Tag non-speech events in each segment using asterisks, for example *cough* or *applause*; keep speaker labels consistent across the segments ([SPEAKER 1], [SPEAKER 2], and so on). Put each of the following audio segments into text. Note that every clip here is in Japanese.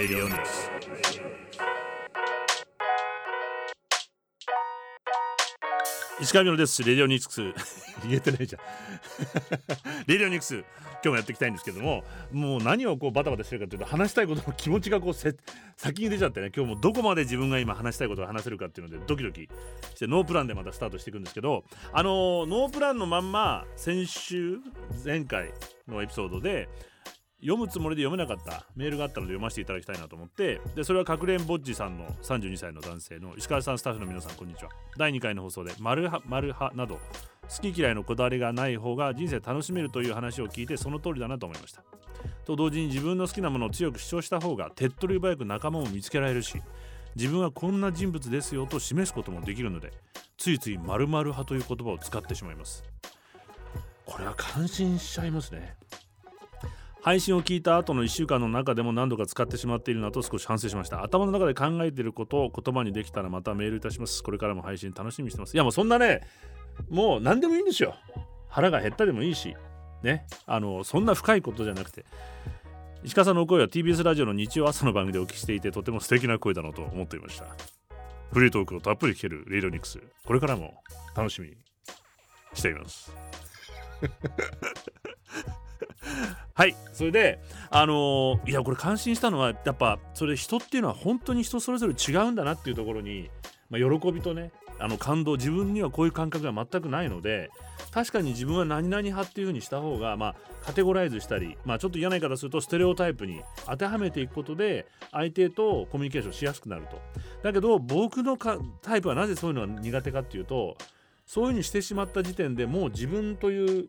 [SPEAKER 1] Radio News. 石川みのです。レディオニクス。*laughs* 言えてないじゃん。レディオニクス。今日もやっていきたいんですけども、もう何をこうバタバタしてるかというと、話したいことの気持ちがこうせ先に出ちゃってね、今日もどこまで自分が今話したいことを話せるかっていうので、ドキドキして、ノープランでまたスタートしていくんですけど、あのーノープランのまんま、先週、前回のエピソードで、読むつもりで読めなかった。メールがあったので読ませていただきたいなと思って。でそれはかくれんぼっちさんの32歳の男性の石川さんスタッフの皆さんこんにちは。第2回の放送で丸派丸派など好き嫌いのこだわりがない方が人生楽しめるという話を聞いてその通りだなと思いました。と同時に自分の好きなものを強く主張した方が手っ取り早く仲間を見つけられるし自分はこんな人物ですよと示すこともできるのでついつい〇〇派という言葉を使ってしまいます。これは感心しちゃいますね。配信を聞いた後の1週間の中でも何度か使ってしまっているなと少し反省しました。頭の中で考えていることを言葉にできたらまたメールいたしますこれからも配信楽しみにしてます。いやもうそんなねもう何でもいいんですよ。腹が減ったでもいいし。ね。あのそんな深いことじゃなくて。石川さんの声は TBS ラジオの日曜朝の番組でお聞きしていてとても素敵な声だなと思っていました。フリートークをたっぷり聞けるレイドニックス。これからも楽しみにしています。はいそれであのーいやこれ感心したのはやっぱそれ人っていうのは本当に人それぞれ違うんだなっていうところに、まあ、喜びとねあの感動自分にはこういう感覚が全くないので確かに自分は何々派っていう風にした方が、まあ、カテゴライズしたり、まあ、ちょっと嫌な言い方するとステレオタイプに当てはめていくことで相手とコミュニケーションしやすくなると。だけど僕のかタイプはなぜそういうのが苦手かっていうとそういう風にしてしまった時点でもう自分という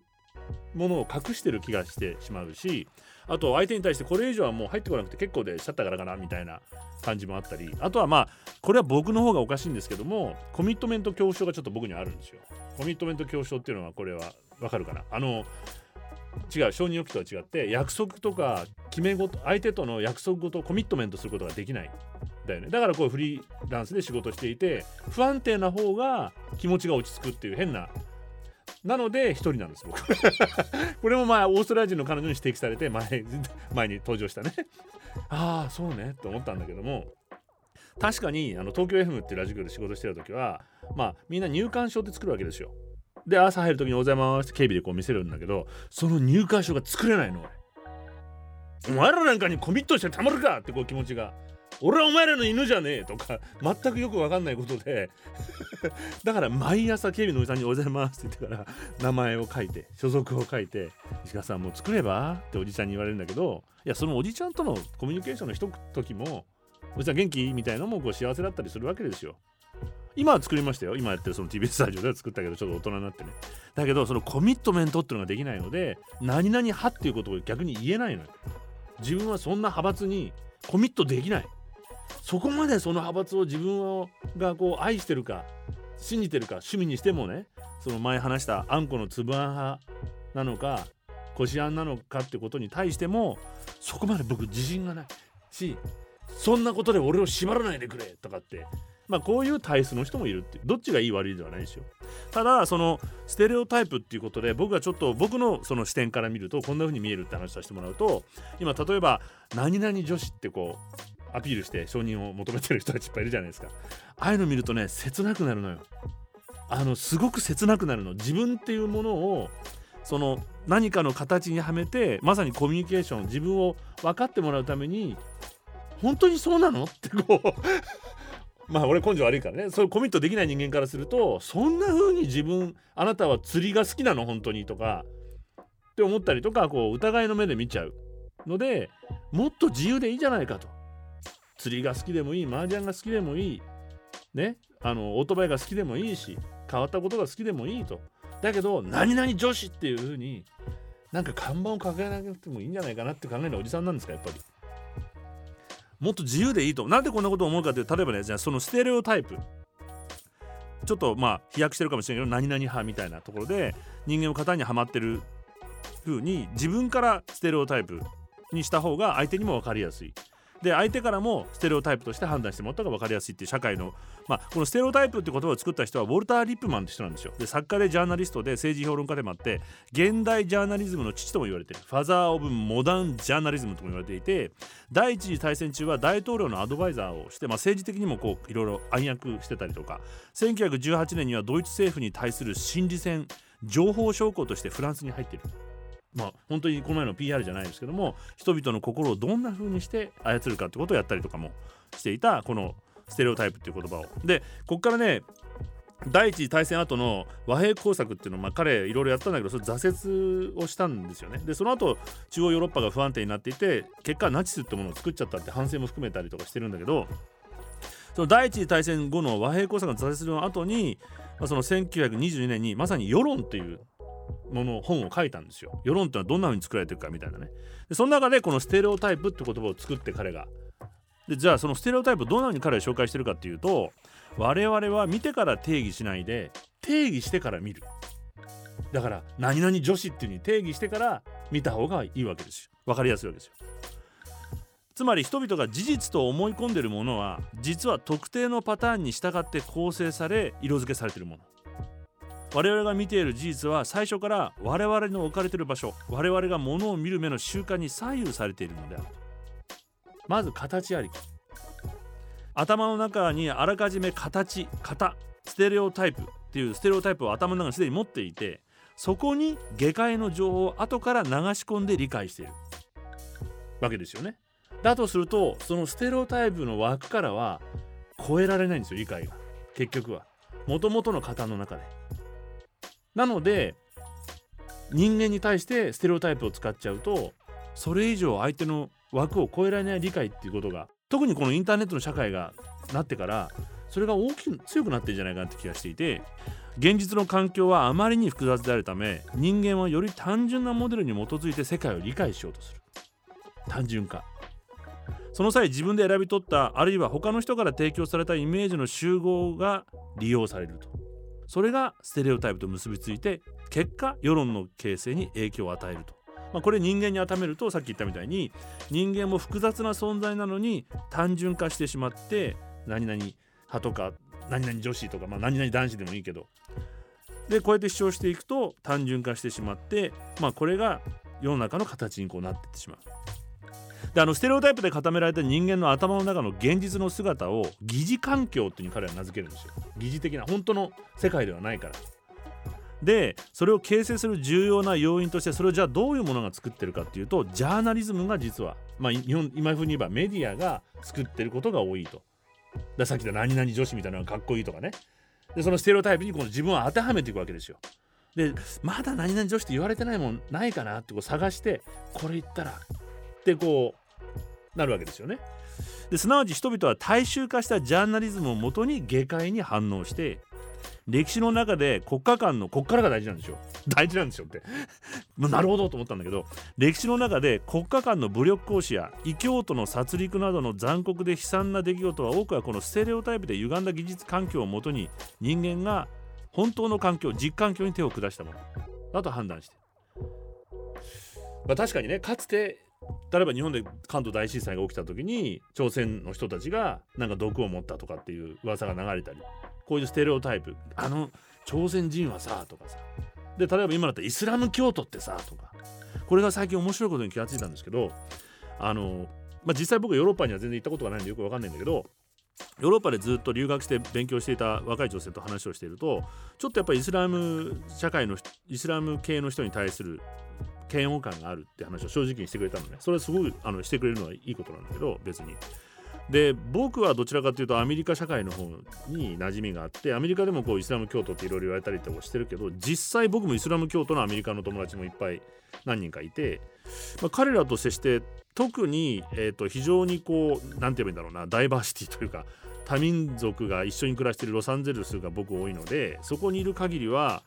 [SPEAKER 1] ものを隠してる気がしてしまうしあと相手に対してこれ以上はもう入ってこなくて結構でしちゃったからかなみたいな感じもあったりあとはまあこれは僕の方がおかしいんですけどもコミットメント恐症がちょっと僕にはあるんですよ。コミットメント恐症っていうのはこれはわかるかな。あの違う承認欲求とは違って約束とか決め事相手との約束事をコミットメントすることができないだよね。だからこうフリーランスで仕事していて不安定な方が気持ちが落ち着くっていう変ななので一人なんです僕。*laughs* これもまあオーストラリア人の彼女に指摘されて前 *laughs* 前に登場したね。*laughs* ああそうねと思ったんだけども。確かにあの東京 FM っていうラジオで仕事してる時はまあみんな入館証って作るわけですよ。で朝入る時に「おはようございます」って警備でこう見せるんだけどその入館証が作れないの俺お前らなんかにコミットしてたまるかってこう気持ちが。俺はお前らの犬じゃねえとか *laughs* 全くよく分かんないことで *laughs* だから毎朝警備のおじさんに「おはようございます」って言ってから名前を書いて所属を書いて「石川さんもう作れば?」っておじちゃんに言われるんだけどいやそのおじちゃんとのコミュニケーションのひと時も「おじさん元気?」みたいなのもこう幸せだったりするわけですよ。今は作りましたよ今やってるその TBS ラジオでは作ったけどちょっと大人になってねだけどそのコミットメントっていうのができないので何々派っていうことを逆に言えないのよ自分はそんな派閥にコミットできないそこまでその派閥を自分をがこう愛してるか信じてるか趣味にしてもねその前話したあんこのつぶあん派なのかこしあんなのかってことに対してもそこまで僕自信がないしそんなことで俺を縛らないでくれとかってまあこういう体質の人もいるっていうどっちがいい悪いではないですよ。ただそのステレオタイプっていうことで僕がちょっと僕のその視点から見るとこんな風に見えるって話させてもらうと今例えば何々女子ってこうアピールして承認を求めてる人たちいっぱいいるじゃないですか。ああいうの見るとね切なくなるのよ。あのすごく切なくなるの。自分っていうものをその何かの形にはめてまさにコミュニケーション自分を分かってもらうために本当にそうなの？*laughs* ってこう *laughs* まあ俺根性悪いからね。そういうコミットできない人間からするとそんな風に自分あなたは釣りが好きなの？本当に？とかって思ったりとかこう疑いの目で見ちゃうのでもっと自由でいいじゃないかと。釣りが好きでもいい麻雀が好きでもいいねあのオートバイが好きでもいいし変わったことが好きでもいいと。だけど何々女子っていう風になんか看板を抱えなくてもいいんじゃないかなって考えるおじさんなんですかやっぱり。もっと自由でいいと。なんでこんなことを思うかっていう例えばねじゃあそのステレオタイプ。ちょっとまあ飛躍してるかもしれないけど何々派みたいなところで人間を型にはまってる風に自分からステレオタイプにした方が相手にも分かりやすい。で相手からもステレオタイプとして判断してもらった方が分かりやすいっていう社会の、まあ、このステレオタイプって言葉を作った人はウォルター・リップマンって人なんですよ。で作家でジャーナリストで政治評論家でもあって現代ジャーナリズムの父とも言われてる。ファザー・オブ・モダン・ジャーナリズムとも言われていて第一次大戦中は大統領のアドバイザーをして、まあ、政治的にもこういろいろ暗躍してたりとか1918年にはドイツ政府に対する心理戦情報将校としてフランスに入っているまあ本当にこの前の PR じゃないですけども人々の心をどんな風にして操るかってことをやったりとかもしていたこのステレオタイプっていう言葉を。でここからね第一次大戦後の和平工作っていうのを、まあ、彼いろいろやったんだけどそれ挫折をしたんですよね。でその後中央ヨーロッパが不安定になっていて結果ナチスってものを作っちゃったって反省も含めたりとかしてるんだけどその第一次大戦後の和平工作の挫折の後に、まあ、その1922年にまさに世論っていうもの本を書いたんですよ。世論ってのはどんな風に作られてるかみたいなね。でその中でこのステレオタイプって言葉を作って彼が。でじゃあそのステレオタイプをどんな風に彼が紹介してるかっていうと我々は見てから定義しないで定義してから見る。だから何々女子っていう風に定義してから見た方がいいわけですよ。分かりやすいわけですよ。つまり人々が事実と思い込んでるものは実は特定のパターンに従って構成され色付けされてるもの。我々が見ている事実は最初から我々の置かれている場所我々が物を見る目の習慣に左右されているのであるまず形あり。き頭の中にあらかじめ形型ステレオタイプっていうステレオタイプを頭の中にすでに持っていてそこに下界の情報を後から流し込んで理解している。わけですよね。だとするとそのステレオタイプの枠からは超えられないんですよ理解が。結局は。もともとの型の中で。なので人間に対してステレオタイプを使っちゃうとそれ以上相手の枠を超えられない理解っていうことが特にこのインターネットの社会がなってからそれが大きく強くなってるんじゃないかなって気がしていて現実の環境はあまりに複雑であるため人間はより単純なモデルに基づいて世界を理解しようとする。単純化。その際自分で選び取ったあるいは他の人から提供されたイメージの集合が利用されるとそれがステレオタイプと結びついて結果世論の形成に影響を与えると、まあ、これ人間に当てめるとさっき言ったみたいに人間も複雑な存在なのに単純化してしまって何々派とか何々女子とか、まあ、何々男子でもいいけどでこうやって主張していくと単純化してしまって、まあ、これが世の中の形にこうなっていってしまう。であのステレオタイプで固められた人間の頭の中の現実の姿を疑似環境っていうに彼は名付けるんですよ。疑似的な本当の世界ではないから。でそれを形成する重要な要因としてそれをじゃあどういうものが作ってるかっていうとジャーナリズムが実は、まあ、日本今風に言えばメディアが作ってることが多いと。ださっき言った何々女子みたいなのがかっこいいとかね。でそのステレオタイプにこの自分を当てはめていくわけですよ。でまだ何々女子って言われてないもんないかなってこう探してこれ言ったら。ってこうなるわけですよね。ですなわち人々は大衆化したジャーナリズムをもとに下界に反応して歴史の中で国家間のこっからが大事なんでしょ *laughs* 大事なんでしょって。*laughs* なるほどと思ったんだけど歴史の中で国家間の武力行使や異教徒の殺戮などの残酷で悲惨な出来事は多くはこのステレオタイプで歪んだ技術環境をもとに人間が本当の環境実環境に手を下したもの。だと判断して、まあ、確かにねかつて例えば日本で関東大震災が起きた時に朝鮮の人たちがなんか毒を持ったとかっていう噂が流れたりこういうステレオタイプ。あの朝鮮人はさとかさ。で例えば今だったらイスラム教徒ってさとか。これが最近面白いことに気がついたんですけどあの、まあ、実際僕ヨーロッパには全然行ったことがないんでよくわかんないんだけどヨーロッパでずっと留学して勉強していた若い女性と話をしているとちょっとやっぱりイスラム社会のイスラム系の人に対する嫌悪感があるって話を正直にしてくれたのね。それすごいあのしてくれるのはいいことなんだけど別に。で僕はどちらかというとアメリカ社会の方に馴染みがあってアメリカでもこうイスラム教徒っていろいろ言われたりとかしてるけど実際僕もイスラム教徒のアメリカの友達もいっぱい何人かいて、まあ、彼らと接して特に、えー、と非常にこう何て言えばいいんだろうなダイバーシティというか多民族が一緒に暮らしてるロサンゼルスが僕多いのでそこにいる限りは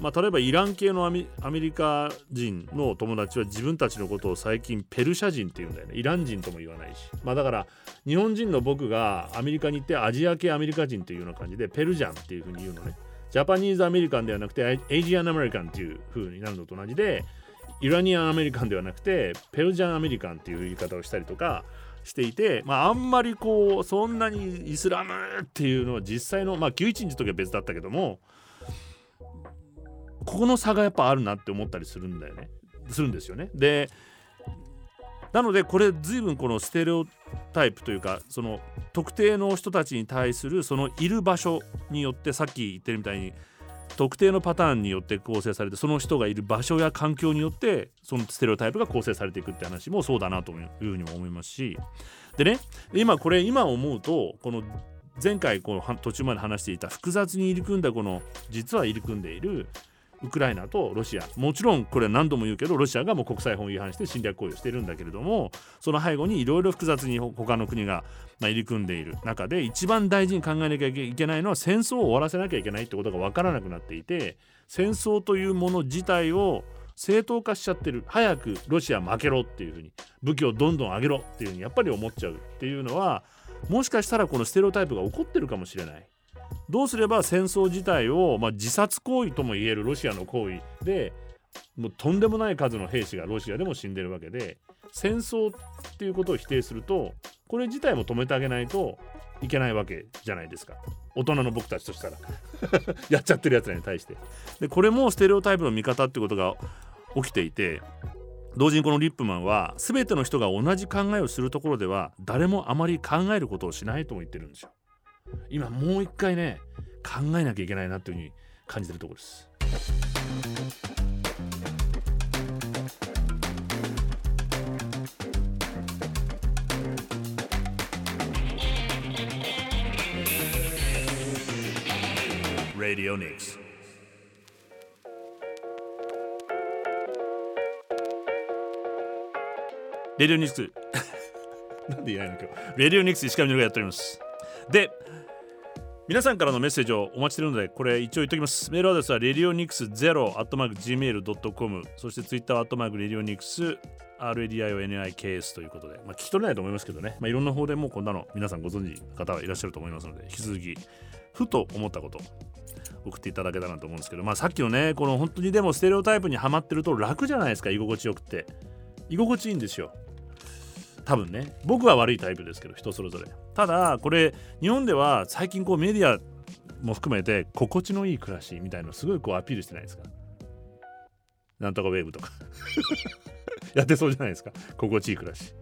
[SPEAKER 1] まあ、例えばイラン系のアメリカ人の友達は自分たちのことを最近ペルシャ人って言うんだよね。イラン人とも言わないし。まあだから日本人の僕がアメリカに行ってアジア系アメリカ人っていうような感じでペルジャンっていうふうに言うのね。ジャパニーズアメリカンではなくてエイジアンアメリカンっていうふうになるのと同じでイラニアンアメリカンではなくてペルジャンアメリカンっていう言い方をしたりとかしていて、まあ、あんまりこうそんなにイスラムっていうのは実際の、まあ、911の時は別だったけどもここの差がやっぱあるなって思ったりするんだよねするんですよね。でなのでこれ随分このステレオタイプというかその特定の人たちに対するそのいる場所によってさっき言ってるみたいに特定のパターンによって構成されてその人がいる場所や環境によってそのステレオタイプが構成されていくって話もそうだなというふうにも思いますしでね今これ今思うとこの前回この途中まで話していた複雑に入り組んだこの実は入り組んでいるウクライナとロシア。もちろんこれ何度も言うけどロシアがもう国際法違反して侵略行為をしているんだけれどもその背後にいろいろ複雑に他の国がま入り組んでいる中で一番大事に考えなきゃいけないのは戦争を終わらせなきゃいけないってことが分からなくなっていて戦争というもの自体を正当化しちゃってる。早くロシア負けろっていうふうに武器をどんどん上げろっていうふうにやっぱり思っちゃうっていうのはもしかしたらこのステレオタイプが起こってるかもしれない。どうすれば戦争自体を、まあ、自殺行為ともいえるロシアの行為でもうとんでもない数の兵士がロシアでも死んでるわけで戦争っていうことを否定するとこれ自体も止めてあげないといけないわけじゃないですか。大人の僕たちとしたら。*laughs* やっちゃってるやつらに対して。でこれもステレオタイプの見方ってことが起きていて同時にこのリップマンは全ての人が同じ考えをするところでは誰もあまり考えることをしないとも言ってるんですよ。今もう一回ね考えなきゃいけないなというふうに感じてるところです。Radio Nix. レディオニクスなんで言えないの今日。レディオニクス石上のがやっております。で、皆さんからのメッセージをお待ちしているので、これ一応言っておきます。メールアドレスは radionics0-gmail.com そしてツイッターは radionics RADIONIKS ということで、まあ、聞き取れないと思いますけどね、まあ、いろんな方でもうこんなの皆さんご存知の方はいらっしゃると思いますので、引き続き、ふと思ったこと送っていただけたらなと思うんですけど、まあ、さっきのね、この本当にでもステレオタイプにはまってると楽じゃないですか、居心地よくて。居心地いいんですよ。多分ね。僕は悪いタイプですけど人それぞれ。ただこれ日本では最近こうメディアも含めて心地のいい暮らしみたいのすごいこうアピールしてないですか？なんとかウェーブとか。*laughs* やってそうじゃないですか？心地いい暮らし。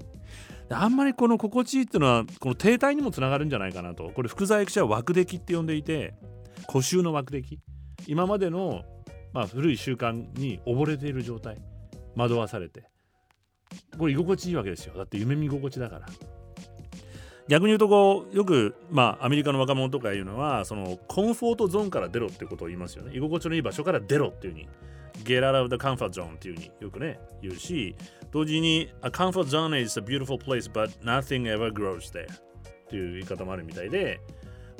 [SPEAKER 1] あんまりこの心地いいっていうのはこの停滞にもつながるんじゃないかなと。これ福沢役者は枠的って呼んでいて固執の枠的今までの、まあ、古い習慣に溺れている状態。惑わされて。これ居心地いいわけですよ。だって夢見心地だから。逆に言うとこうよくまあアメリカの若者とか言うのはそのコンフォートゾーンから出ろってことを言いますよね。居心地のいい場所から出ろっていうふうに。Get out of the comfort zone っていうふうによくね言うし同時に A comfort zone is a beautiful place but nothing ever grows there っていう言い方もあるみたいで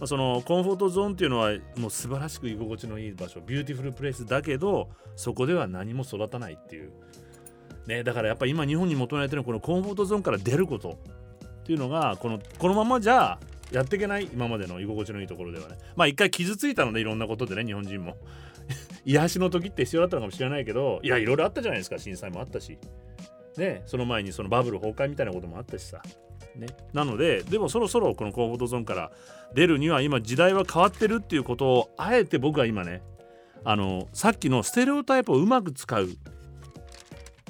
[SPEAKER 1] まあ、そのコンフォートゾーンっていうのはもう素晴らしく居心地のいい場所 beautiful place だけどそこでは何も育たないっていう。ね、だからやっぱり今日本に求められてるこのコンフォートゾーンから出ることっていうのがこのこのままじゃやっていけない今までの居心地のいいところではね。まあ一回傷ついたのでいろんなことでね日本人も。*laughs* 癒しの時って必要だったのかもしれないけどいやいろいろあったじゃないですか。震災もあったし。ねその前にそのバブル崩壊みたいなこともあったしさ。ね、なのででもそろそろこのコンフォートゾーンから出るには今時代は変わってるっていうことをあえて僕は今ねあのさっきのステレオタイプをうまく使う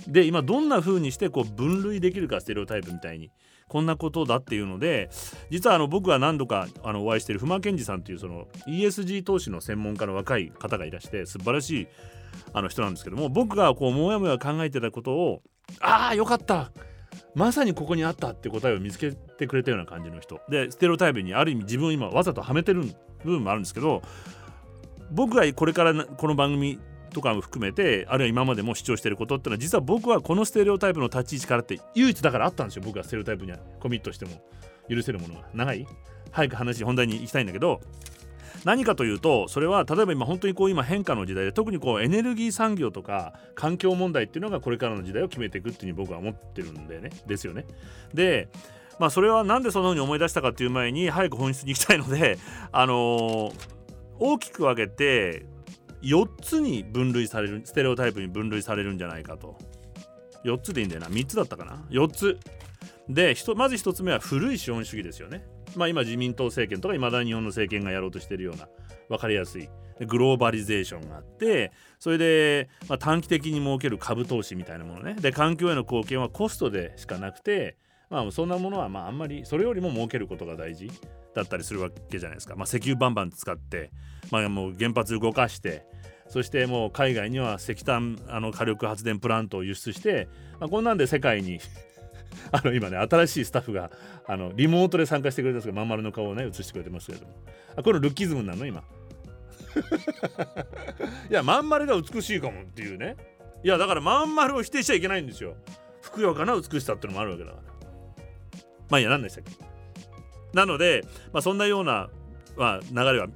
[SPEAKER 1] で今どんな風にしてこう分類できるかステレオタイプみたいにこんなことだっていうので実はあの僕は何度かあのお会いしている不健二さんというその ESG 投資の専門家の若い方がいらして素晴らしいあの人なんですけども僕がこうもやもや考えてたことをああよかったまさにここにあったって答えを見つけてくれたような感じの人。でステレオタイプにある意味自分を今わざとはめてる部分もあるんですけど僕がこれからこの番組とかも含めてあるいは今までも主張してることっていうのは実は僕はこのステレオタイプの立ち位置からって唯一だからあったんですよ。僕はステレオタイプにはコミットしても許せるものが長い。早く話本題に行きたいんだけど何かというとそれは例えば今本当にこう今変化の時代で特にこうエネルギー産業とか環境問題っていうのがこれからの時代を決めていくっていうふうに僕は思ってるんでね。ですよね。でまあそれはなんでそんな風に思い出したかっていう前に早く本質に行きたいのであのー、大きく分けて4つに分類されるステレオタイプに分類されるんじゃないかと。4つでいいんだよな。3つだったかな。4つ。でまず1つ目は古い資本主義ですよね。まあ、今自民党政権とかいまだ日本の政権がやろうとしてるような分かりやすい。グローバリゼーションがあってそれで、まあ、短期的に設ける株投資みたいなものね。で環境への貢献はコストでしかなくてまあそんなものはまああんまりそれよりも儲けることが大事だったりするわけじゃないですか、まあ、石油バンバン使って、まあ、もう原発動かしてそしてもう海外には石炭あの火力発電プラントを輸出して、まあ、こんなんで世界に *laughs* あの今ね新しいスタッフがあのリモートで参加してくれたんですけどまん丸の顔をね映してくれてますけれども。あこれルッキズムなの？今。いやまん丸が美しいかもっていうね。いやだからまん丸を否定しちゃいけないんですよ。ふくよかな美しさっていうのもあるわけだからまあいや何でしたっけ？なので、まあ、そんなような、まあ、流れは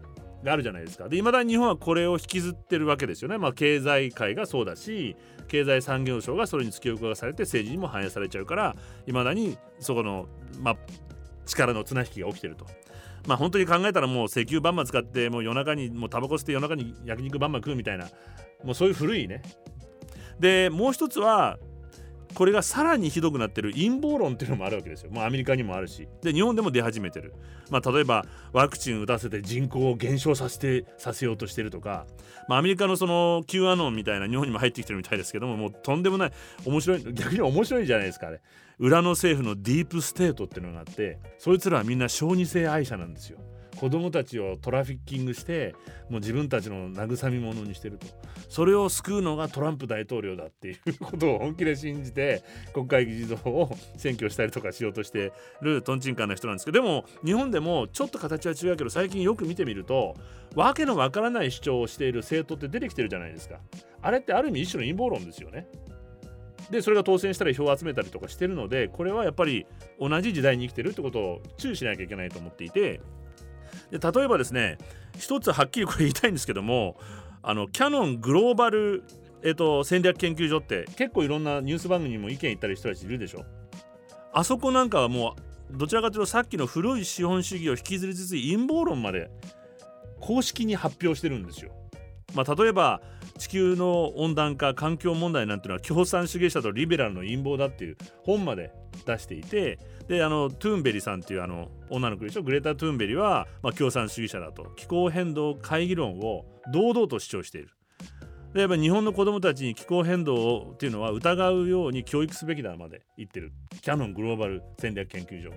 [SPEAKER 1] あるじゃないですか。でいまだに日本はこれを引きずってるわけですよね、まあ、経済界がそうだし経済産業省がそれに突き動かされて政治にも反映されちゃうからいまだにそこの、まあ、力の綱引きが起きてると。まあ本当に考えたらもう石油バンバン使ってもう夜中にもうタバコ吸って夜中に焼肉バンバン食うみたいなもうそういう古いね。でもう一つはこれがさらにひどくなってる陰謀論っていうのもあるわけですよ。もうアメリカにもあるし。で、日本でも出始めてる。まあ、例えば、ワクチン打たせて人口を減少させて、させようとしてるとか、まあ、アメリカのその Q アノンみたいな日本にも入ってきてるみたいですけども、もうとんでもない、面白い、逆に面白いじゃないですか、あれ。裏の政府のディープステートっていうのがあって、そいつらはみんな小児性愛者なんですよ。子供たちをトラフィッキングしてもう自分たちの慰み者にしてると。それを救うのがトランプ大統領だっていうことを本気で信じて国会議事堂を占拠したりとかしようとしてるとんちんかんな人なんですけどでも日本でもちょっと形は違うけど最近よく見てみるとわけのわからない主張をしている政党って出てきてるじゃないですか。あれってある意味一種の陰謀論ですよね。でそれが当選したり票を集めたりとかしてるのでこれはやっぱり同じ時代に生きてるってことを注意しなきゃいけないと思っていてで例えばですね一つはっきりこれ言いたいんですけどもあのキャノングローバル、えっと、戦略研究所って結構いろんなニュース番組にも意見言ったり人たちいるでしょ？あそこなんかはもうどちらかというとさっきの古い資本主義を引きずりつつ陰謀論まで公式に発表してるんですよ。まあ、例えば地球の温暖化環境問題なんていうのは共産主義者とリベラルの陰謀だっていう本まで出していてであのトゥーンベリさんっていうあの女の子でしょ？グレタ・トゥーンベリは、まあ、共産主義者だと気候変動会議論を堂々と主張している。でやっぱ日本の子どもたちに気候変動っていうのは疑うように教育すべきだまで言ってるキャノングローバル戦略研究所が。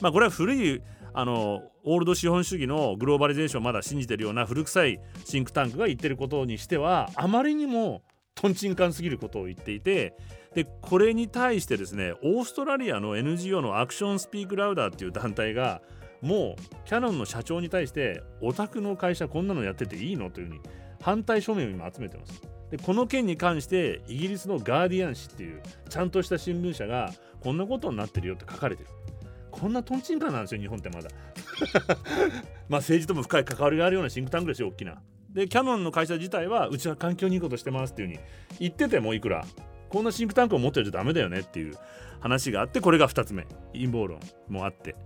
[SPEAKER 1] まあこれは古いあのオールド資本主義のグローバリゼーションをまだ信じてるような古臭いシンクタンクが言ってることにしてはあまりにもとんちんかんすぎることを言っていてでこれに対してですねオーストラリアの NGO のアクションスピークラウダーっていう団体がもうキャノンの社長に対してお宅の会社こんなのやってていいの？というふうに反対署名を今集めてます。でこの件に関してイギリスのガーディアン紙っていうちゃんとした新聞社がこんなことになってるよって書かれてる。こんなとんちんかんなんですよ日本ってまだ *laughs* まあ政治とも深い関わりがあるようなシンクタンクですよ大きなでキャノンの会社自体はうちは環境にいいことしてますっていうふうに言っててもいくらこんなシンクタンクを持ってるとダメだよねっていう話があってこれが2つ目。陰謀論もあって。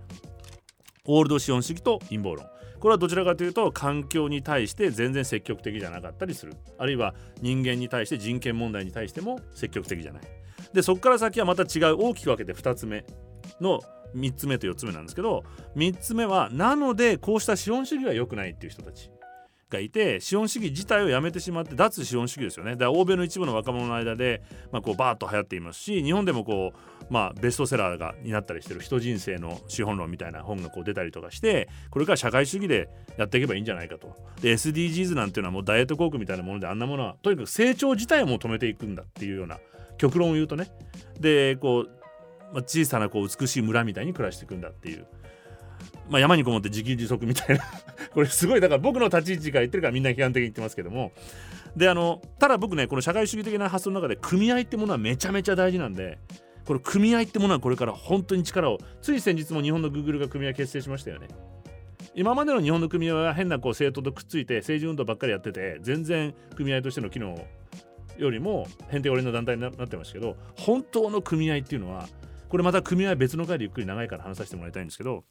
[SPEAKER 1] オールド資本主義と陰謀論。これはどちらかというと環境に対して全然積極的じゃなかったりする。あるいは人間に対して人権問題に対しても積極的じゃない。でそこから先はまた違う大きく分けて2つ目の3つ目と4つ目なんですけど3つ目はなのでこうした資本主義は良くないっていう人たち。がいて資本主義自体をやめてしまって脱資本主義ですよね。だから欧米の一部の若者の間で、まあ、こうバーッと流行っていますし日本でもこう、まあ、ベストセラーがになったりしてる人人生の資本論みたいな本がこう出たりとかしてこれから社会主義でやっていけばいいんじゃないかと。で SDGs なんていうのはもうダイエット航空みたいなものであんなものはとにかく成長自体をもう止めていくんだっていうような極論を言うとね。でこう、まあ、小さなこう美しい村みたいに暮らしていくんだっていう。まあ、山にこもって自給自足みたいなこれすごいだから僕の立ち位置が言ってるからみんな批判的に言ってますけども。であのただ僕ねこの社会主義的な発想の中で組合ってものはめちゃめちゃ大事なんでこの組合ってものはこれから本当に力をつい先日も日本のグーグルが組合結成しましたよね。今までの日本の組合は変なこう政党とくっついて政治運動ばっかりやってて全然組合としての機能よりも変定俺の団体になってましたけど本当の組合っていうのはこれまた組合別の回でゆっくり長いから話させてもらいたいんですけど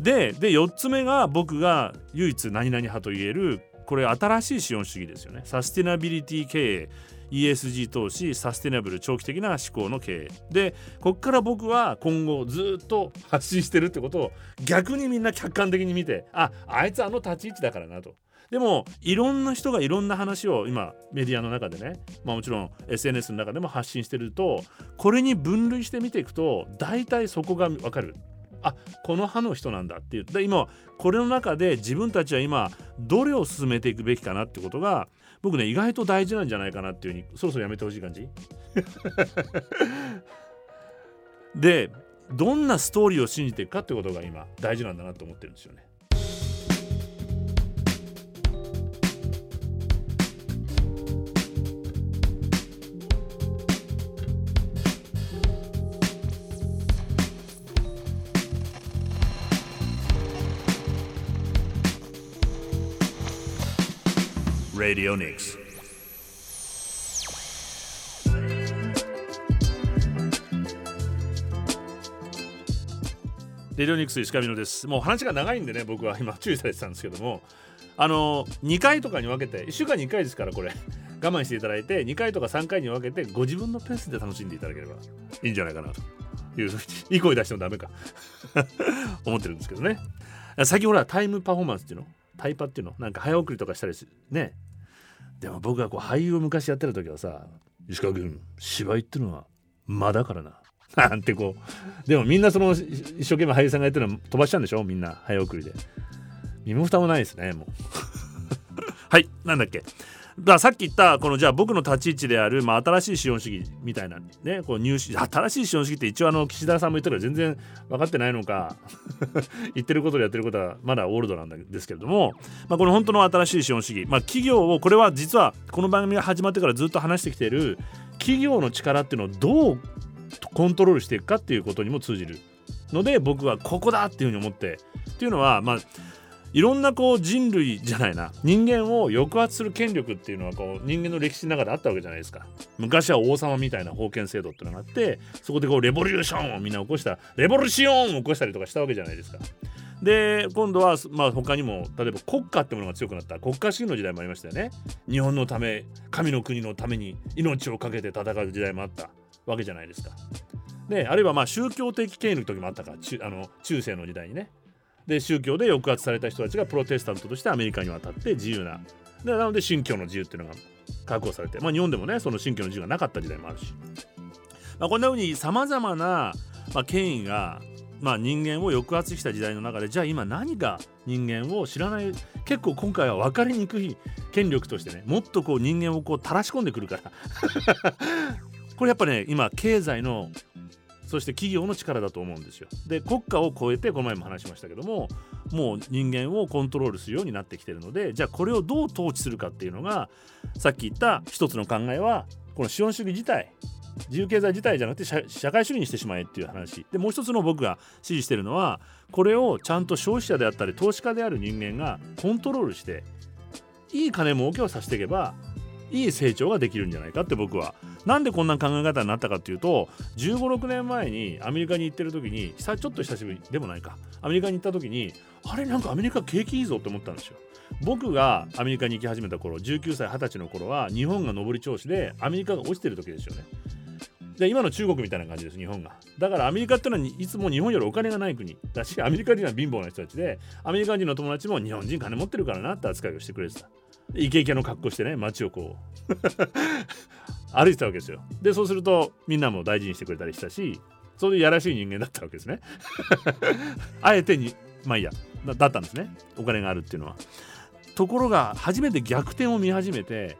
[SPEAKER 1] でで4つ目が僕が唯一何々派と言えるこれ新しい資本主義ですよね。サステナビリティ経営 ESG 投資サステナブル長期的な思考の経営。でこっから僕は今後ずっと発信してるってことを逆にみんな客観的に見てああいつあの立ち位置だからなと。でもいろんな人がいろんな話を今メディアの中でね、まあ、もちろん SNS の中でも発信してるとこれに分類して見ていくと大体そこが分かる。あこの派の人なんだっていうで今これの中で自分たちは今どれを進めていくべきかなってことが僕ね意外と大事なんじゃないかなっていうふうにそろそろやめてほしい感じ *laughs* でどんなストーリーを信じていくかってことが今大事なんだなと思ってるんですよね。Radionics レディオニクス石上野です。もう話が長いんでね僕は今注意されてたんですけども。あの2回とかに分けて1週間に1回ですからこれ。我慢していただいて2回とか3回に分けてご自分のペースで楽しんでいただければいいんじゃないかなと。いういい声出してもダメか。*laughs* 思ってるんですけどね。最近ほらタイムパフォーマンスっていうの？タイパっていうの？なんか早送りとかしたりね。でも僕がこう俳優を昔やってる時はさ石川君芝居っていうのは間だからな。*laughs* なんてこうでもみんなその一生懸命俳優さんがやってるの飛ばしちゃうんでしょ？みんな早送りで。身も蓋もないですねもう。*laughs* *laughs* はいなんだっけ？だからさっき言ったこのじゃあ僕の立ち位置である、まあ、新しい資本主義みたいなねこう入試新しい資本主義って一応あの岸田さんも言ったけど全然分かってないのか *laughs* 言ってることでやってることはまだオールドなんですけれども、まあ、この本当の新しい資本主義、まあ、企業をこれは実はこの番組が始まってからずっと話してきている企業の力っていうのをどうコントロールしていくかっていうことにも通じるので僕はここだっていうふうに思ってっていうのはまあいろんなこう人類じゃないな。人間を抑圧する権力っていうのはこう人間の歴史の中であったわけじゃないですか。昔は王様みたいな封建制度っていうのがあってそこでこうレボリューションをみんな起こしたレボリューションを起こしたりとかしたわけじゃないですか。で今度は、まあ、他にも例えば国家ってものが強くなった。国家主義の時代もありましたよね。日本のため神の国のために命を懸けて戦う時代もあった。わけじゃないですか。であるいはまあ宗教的権威の時もあったか。あの中世の時代にね。で宗教で抑圧された人たちがプロテスタントとしてアメリカに渡って自由な。でなので信教の自由っていうのが確保されて、まあ、日本でもねその信教の自由がなかった時代もあるし、まあ、こんなふうにさまざまな、まあ、権威が、まあ、人間を抑圧した時代の中でじゃあ今何が人間を知らない結構今回は分かりにくい権力としてねもっとこう人間をこう垂らし込んでくるから。*laughs* これやっぱね今経済のそして企業の力だと思うんですよ。で国家を超えてこの前も話しましたけどももう人間をコントロールするようになってきてるのでじゃあこれをどう統治するかっていうのがさっき言った一つの考えはこの資本主義自体自由経済自体じゃなくて社会主義にしてしまえっていう話でもう一つの僕が支持してるのはこれをちゃんと消費者であったり投資家である人間がコントロールしていい金儲けをさせていけばいい成長ができるんじゃないかって僕は。なんでこんな考え方になったかっていうと1 5 6年前にアメリカに行ってる時にちょっと久しぶりでもないか。アメリカに行った時にあれなんかアメリカ景気いいぞって思ったんですよ。僕がアメリカに行き始めた頃19歳20歳の頃は日本が上り調子でアメリカが落ちてる時ですよね。で今の中国みたいな感じです日本が。だからアメリカってのはいつも日本よりお金がない国。だしアメリカ人は貧乏な人たちでアメリカ人の友達も日本人金持ってるからなって扱いをしてくれてた。イケイケの格好してね街をこう歩いてたわけですよ。でそうするとみんなも大事にしてくれたりしたしそういうやらしい人間だったわけですね。*laughs* あえてにまあいいやだったんですね。お金があるっていうのは。ところが初めて逆転を見始めて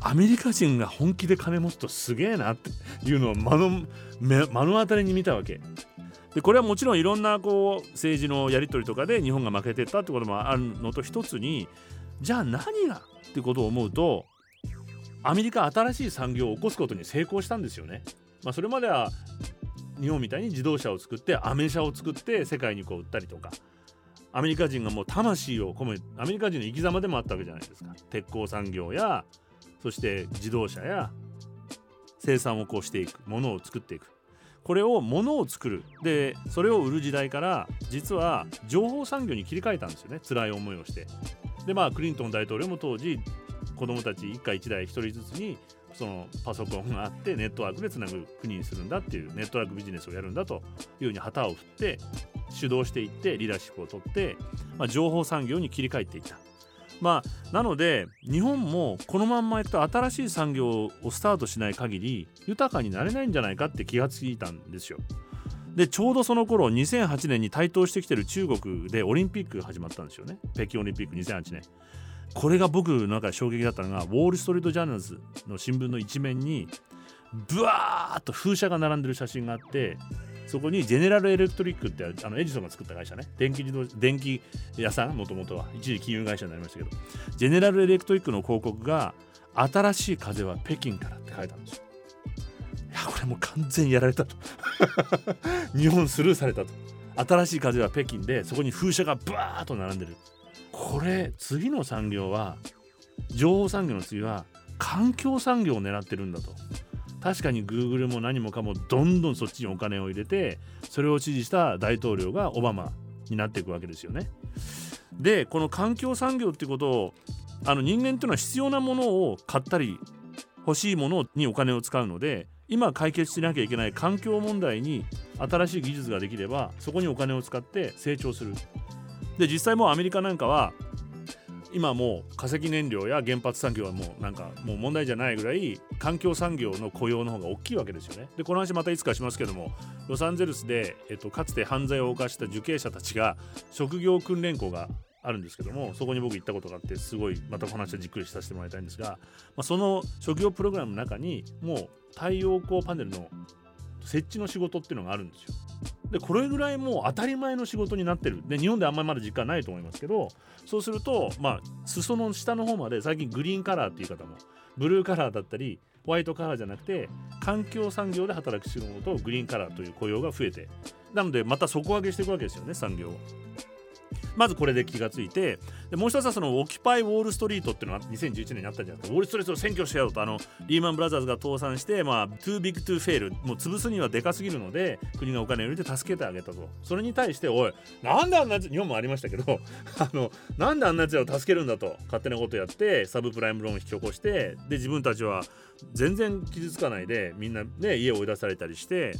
[SPEAKER 1] アメリカ人が本気で金持つとすげえなっていうのを目の目の当たりに見たわけ。でこれはもちろんいろんなこう政治のやり取りとかで日本が負けてったってこともあるのと一つにじゃあ何がってことを思うとアメリカ新しい産業を起こすことに成功したんですよね。まあ、それまでは日本みたいに自動車を作ってアメ車を作って世界にこう売ったりとか。アメリカ人がもう魂を込めアメリカ人の生き様でもあったわけじゃないですか。鉄鋼産業やそして自動車や生産をこうしていくものを作っていく。これをものを作る。でそれを売る時代から実は情報産業に切り替えたんですよね。辛い思いをして。でまあクリントン大統領も当時子供たち一家一台一人ずつにそのパソコンがあってネットワークでつなぐ国にするんだっていうネットワークビジネスをやるんだというふうに旗を振って主導していってリーダーシップを取って、まあ、情報産業に切り替えていった。まあ、なので日本もこのまんまいくと新しい産業をスタートしない限り豊かになれないんじゃないかって気がついたんですよ。でちょうどその頃2008年に台頭してきてる中国でオリンピックが始まったんですよね。北京オリンピック2008年これが僕の中で衝撃だったのがウォール・ストリート・ジャーナルズの新聞の一面にブワーッと風車が並んでる写真があってそこにジェネラルエレクトリックってあのエジソンが作った会社ね。電気自動電気屋さんもともとは。一時金融会社になりましたけど。ジェネラルエレクトリックの広告が新しい風は北京からって書いたんですよ。やこれもう完全にやられたと。*laughs* 日本スルーされたと。新しい風は北京でそこに風車がブワーッと並んでる。これ次の産業は情報産業の次は環境産業を狙ってるんだと。確かに Google も何もかもどんどんそっちにお金を入れてそれを支持した大統領がオバマになっていくわけですよね。でこの環境産業ってことをあの人間っていうのは必要なものを買ったり欲しいものにお金を使うので今解決しなきゃいけない環境問題に新しい技術ができればそこにお金を使って成長するで実際もうアメリカなんかは今もう化石燃料や原発産業はもうなんかもう問題じゃないぐらい環境産業の雇用の方が大きいわけですよね。でこの話またいつかしますけどもロサンゼルスで、えっと、かつて犯罪を犯した受刑者たちが職業訓練校があるんですけどもそこに僕行ったことがあってすごいまたお話をじっくりさせてもらいたいんですが、まあ、その職業プログラムの中にもう太陽光パネルの設置の仕事っていうのがあるんですよ。でこれぐらいもう当たり前の仕事になってるで日本であんまりまだ実感ないと思いますけどそうするとまあ裾の下の方まで最近グリーンカラーっていう方もブルーカラーだったりホワイトカラーじゃなくて環境産業で働く仕事とグリーンカラーという雇用が増えてなのでまた底上げしていくわけですよね産業を。まずこれで気がついてでもう一つはそのオキパイウォール・ストリートっていうのが2011年にあったじゃないですか。ウォール・ストリートを占拠してやろうとあのリーマン・ブラザーズが倒産してまあ too big to fail もう潰すにはでかすぎるので国がお金を入れて助けてあげたと。それに対しておいなんであんなやつ日本もありましたけど *laughs* あのなんであんなやつらを助けるんだと勝手なことやってサブプライムローン引き起こしてで自分たちは全然傷つかないでみんなね家を追い出されたりして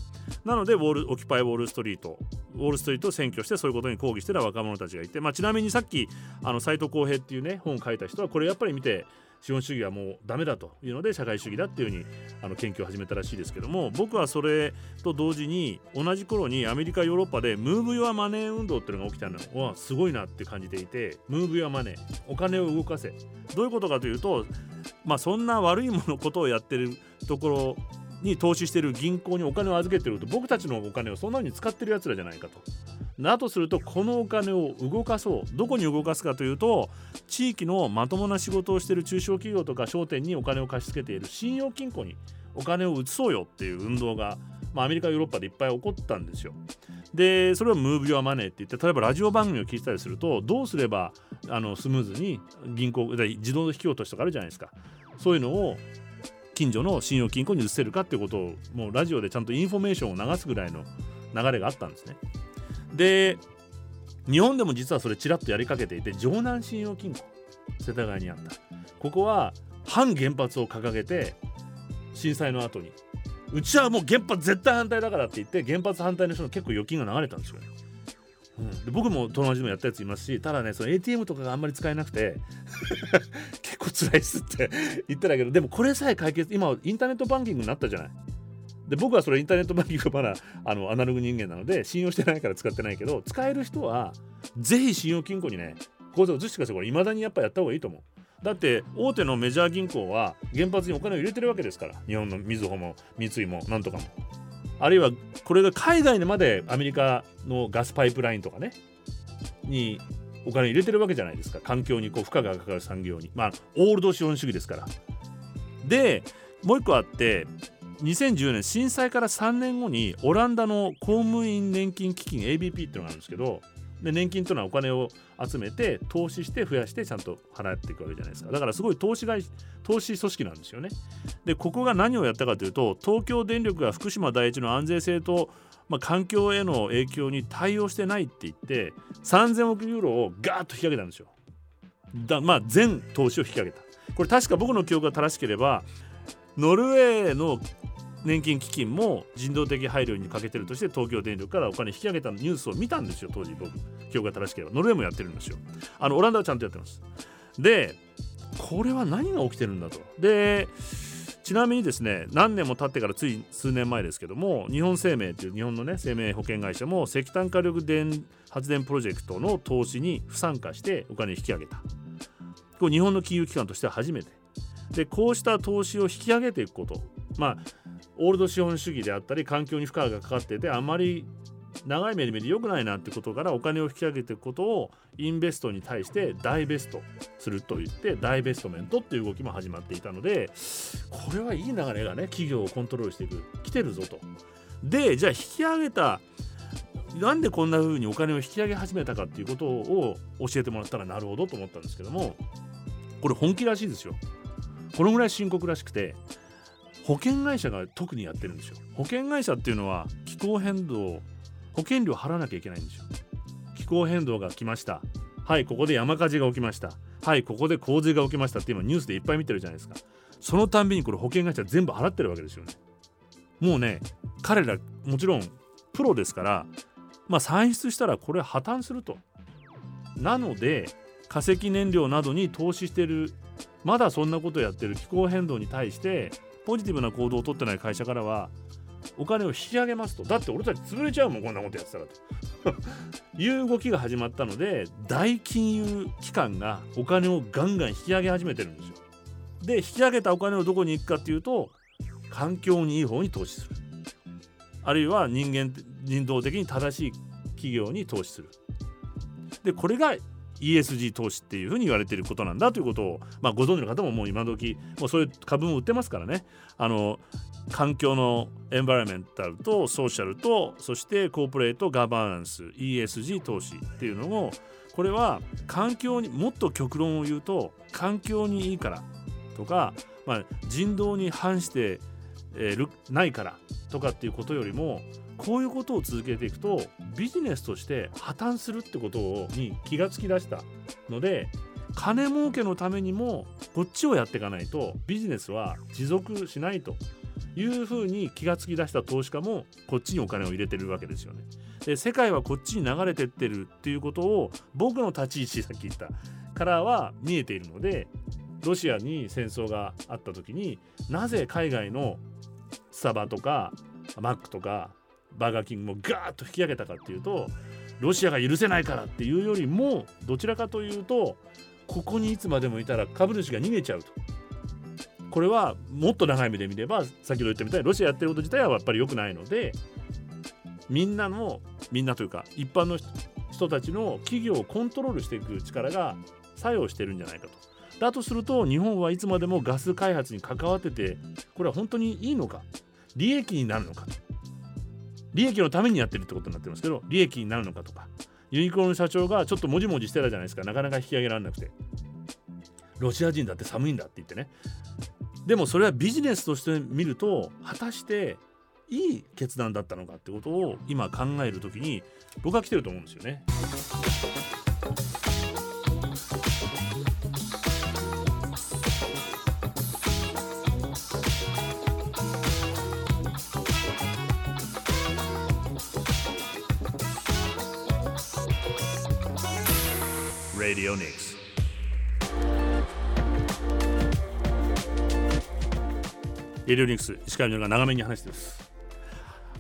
[SPEAKER 1] なのでウォールオキュパイウォール・ストリートウォール・ストリートを占拠してそういうことに抗議してた若者たちがいて、まあ、ちなみにさっきあの斉藤浩平っていうね本を書いた人はこれやっぱり見て資本主義はもうダメだというので社会主義だっていうふうにあの研究を始めたらしいですけども僕はそれと同時に同じ頃にアメリカヨーロッパでムーブ・ヨア・マネー運動っていうのが起きたのはすごいなって感じていてムーブ・ヨア・マネーお金を動かせ。どういうことかというとまあそんな悪いものことをやってるところに投資してる銀行にお金を預けてると僕たちのお金をそんなに使ってるやつらじゃないかと。だとするとこのお金を動かそうどこに動かすかというと地域のまともな仕事をしている中小企業とか商店にお金を貸し付けている信用金庫にお金を移そうよっていう運動が、まあ、アメリカヨーロッパでいっぱい起こったんですよ。でそれを Move Your Money って言って例えばラジオ番組を聞いたりするとどうすればあのスムーズに銀行自動引き落としとかあるじゃないですかそういうのを近所の信用金庫に移せるかっていうことをもうラジオでちゃんとインフォメーションを流すぐらいの流れがあったんですね。で日本でも実はそれちらっとやりかけていて城南信用金庫世田谷にあったここは反原発を掲げて震災の後にうちはもう原発絶対反対だからって言って原発反対の人の結構預金が流れたんですよ。うん、で僕も友達でもやったやついますしただねその ATM とかがあんまり使えなくて構辛いっすって言ってたけどでもこれさえ解決今インターネットバンキングになったじゃない？で僕はそれインターネットバンキングまだあのアナログ人間なので信用してないから使ってないけど使える人はぜひ信用金庫にね口座を移してくださいこれいまだにやっぱやった方がいいと思う。だって大手のメジャー銀行は原発にお金を入れてるわけですから日本のみずほも三井もなんとかも。あるいはこれが海外でまでアメリカのガスパイプラインとかねにお金入れてるわけじゃないですか。環境にこう負荷がかかる産業に。まあオールド資本主義ですから。でもう一個あって2010年震災から3年後にオランダの公務員年金基金 ABP っていうのがあるんですけどで年金というのはお金を集めて投資して増やしてちゃんと払っていくわけじゃないですか。だからすごい投資会投資組織なんですよね。でここが何をやったかというと東京電力が福島第一の安全性と、まあ、環境への影響に対応してないって言って3000億ユーロをガーッと引き上げたんですよ。だまあ全投資を引き上げた。これ確か僕の記憶が正しければノルウェーの年金基金も人道的配慮に欠けてるとして東京電力からお金引き上げたニュースを見たんですよ当時僕。記憶が正しければ。ノルウェーもやってるんですよ。あのオランダはちゃんとやってます。でこれは何が起きてるんだと。でちなみにですね何年も経ってからつい数年前ですけども日本生命という日本のね生命保険会社も石炭火力電発電プロジェクトの投資に不参加してお金を引き上げた。これ日本の金融機関としては初めて。でこうした投資を引き上げていくこと。まあオールド資本主義であったり環境に負荷がかかっててあまり長い目で見て良くないなってことからお金を引き上げていくことをインベストに対して大ベストすると言って大ベストメントっていう動きも始まっていたのでこれはいい流れがね企業をコントロールしていく来てるぞと。でじゃあ引き上げたなんでこんな風にお金を引き上げ始めたかっていうことを教えてもらったらなるほどと思ったんですけどもこれ本気らしいですよ。このぐらい深刻らしくて保険会社が特にやってるんですよ保険会社っていうのは気候変動保険料払わなきゃいけないんですよ。気候変動が来ました。はいここで山火事が起きました。はいここで洪水が起きましたって今ニュースでいっぱい見てるじゃないですか。そのたんびにこれ保険会社全部払ってるわけですよね。もうね彼らもちろんプロですからまあ算出したらこれ破綻すると。なので化石燃料などに投資してるまだそんなことやってる気候変動に対してポジティブな行動をとってない会社からはお金を引き上げますと。だって俺たち潰れちゃうもんこんなことやってたらと。*laughs* いう動きが始まったので大金融機関がお金をガンガン引き上げ始めてるんですよ。で引き上げたお金をどこに行くかっていうと環境にいい方に投資する。あるいは人間人道的に正しい企業に投資する。でこれが ESG 投資っていうふうに言われていることなんだということを、まあ、ご存知の方ももう今時もうそういう株も売ってますからね。あの環境のエンバラメンタルとソーシャルとそしてコーポレートガバナンス ESG 投資っていうのをこれは環境にもっと極論を言うと環境にいいからとか、まあ、人道に反して、え、ないからとかっていうことよりもこういうことを続けていくとビジネスとして破綻するってことに気がつきだしたので金儲けのためにもこっちをやっていかないとビジネスは持続しないと。いうふうに気がつきだした投資家もこっちにお金を入れてるわけですよね。で世界はこっちに流れてってるっていうことを僕の立ち位置さっき言ったからは見えているのでロシアに戦争があった時になぜ海外のスタバとかマックとかバーガーキングもガーッと引き上げたかっていうとロシアが許せないからっていうよりもどちらかというとここにいつまでもいたら株主が逃げちゃうと。これはもっと長い目で見れば先ほど言ったみたいにロシアやってること自体はやっぱり良くないのでみんなのみんなというか一般の人たちの企業をコントロールしていく力が作用してるんじゃないかと。だとすると日本はいつまでもガス開発に関わっててこれは本当にいいのか利益になるのか利益のためにやってるってことになってますけど利益になるのかとかユニクロの社長がちょっともじもじしてたじゃないですかなかなか引き上げられなくて。ロシア人だって寒いんだって言ってね。でもそれはビジネスとして見ると果たしていい決断だったのかってことを今考える時に僕は来てると思うんですよね。Radio Nix ディオニクス石川が長めに話してます。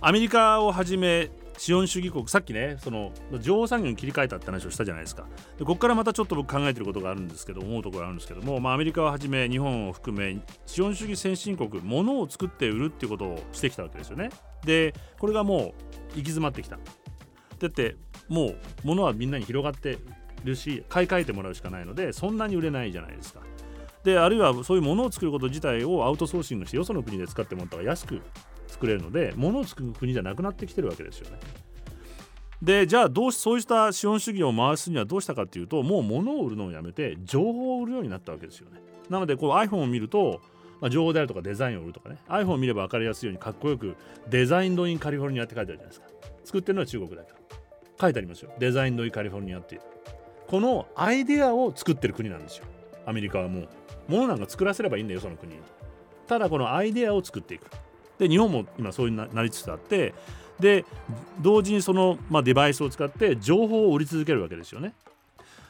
[SPEAKER 1] アメリカをはじめ資本主義国さっきねその情報産業に切り替えたって話をしたじゃないですか。でここからまたちょっと僕考えてることがあるんですけど思うところがあるんですけども、まあ、アメリカをはじめ日本を含め資本主義先進国物を作って売るっていうことをしてきたわけですよね。でこれがもう行き詰まってきた。だってもう物はみんなに広がってるし買い替えてもらうしかないのでそんなに売れないじゃないですか。であるいはそういうものを作ること自体をアウトソーシングしてよその国で使ってもらったら安く作れるので物を作る国じゃなくなってきてるわけですよね。でじゃあどうしそうした資本主義を回すにはどうしたかっていうともう物を売るのをやめて情報を売るようになったわけですよね。なのでこう iPhone を見ると、まあ、情報であるとかデザインを売るとかね iPhone を見れば分かりやすいようにかっこよくデザインドインカリフォルニアって書いてあるじゃないですか。作ってるのは中国だけど書いてありますよデザインドインカリフォルニアっていう。このアイデアを作ってる国なんですよアメリカはもう物なんか作らせればいいんだよその国。にただこのアイデアを作っていく。で日本も今そういうななりつつあってで同時にその、まあ、デバイスを使って情報を売り続けるわけですよね。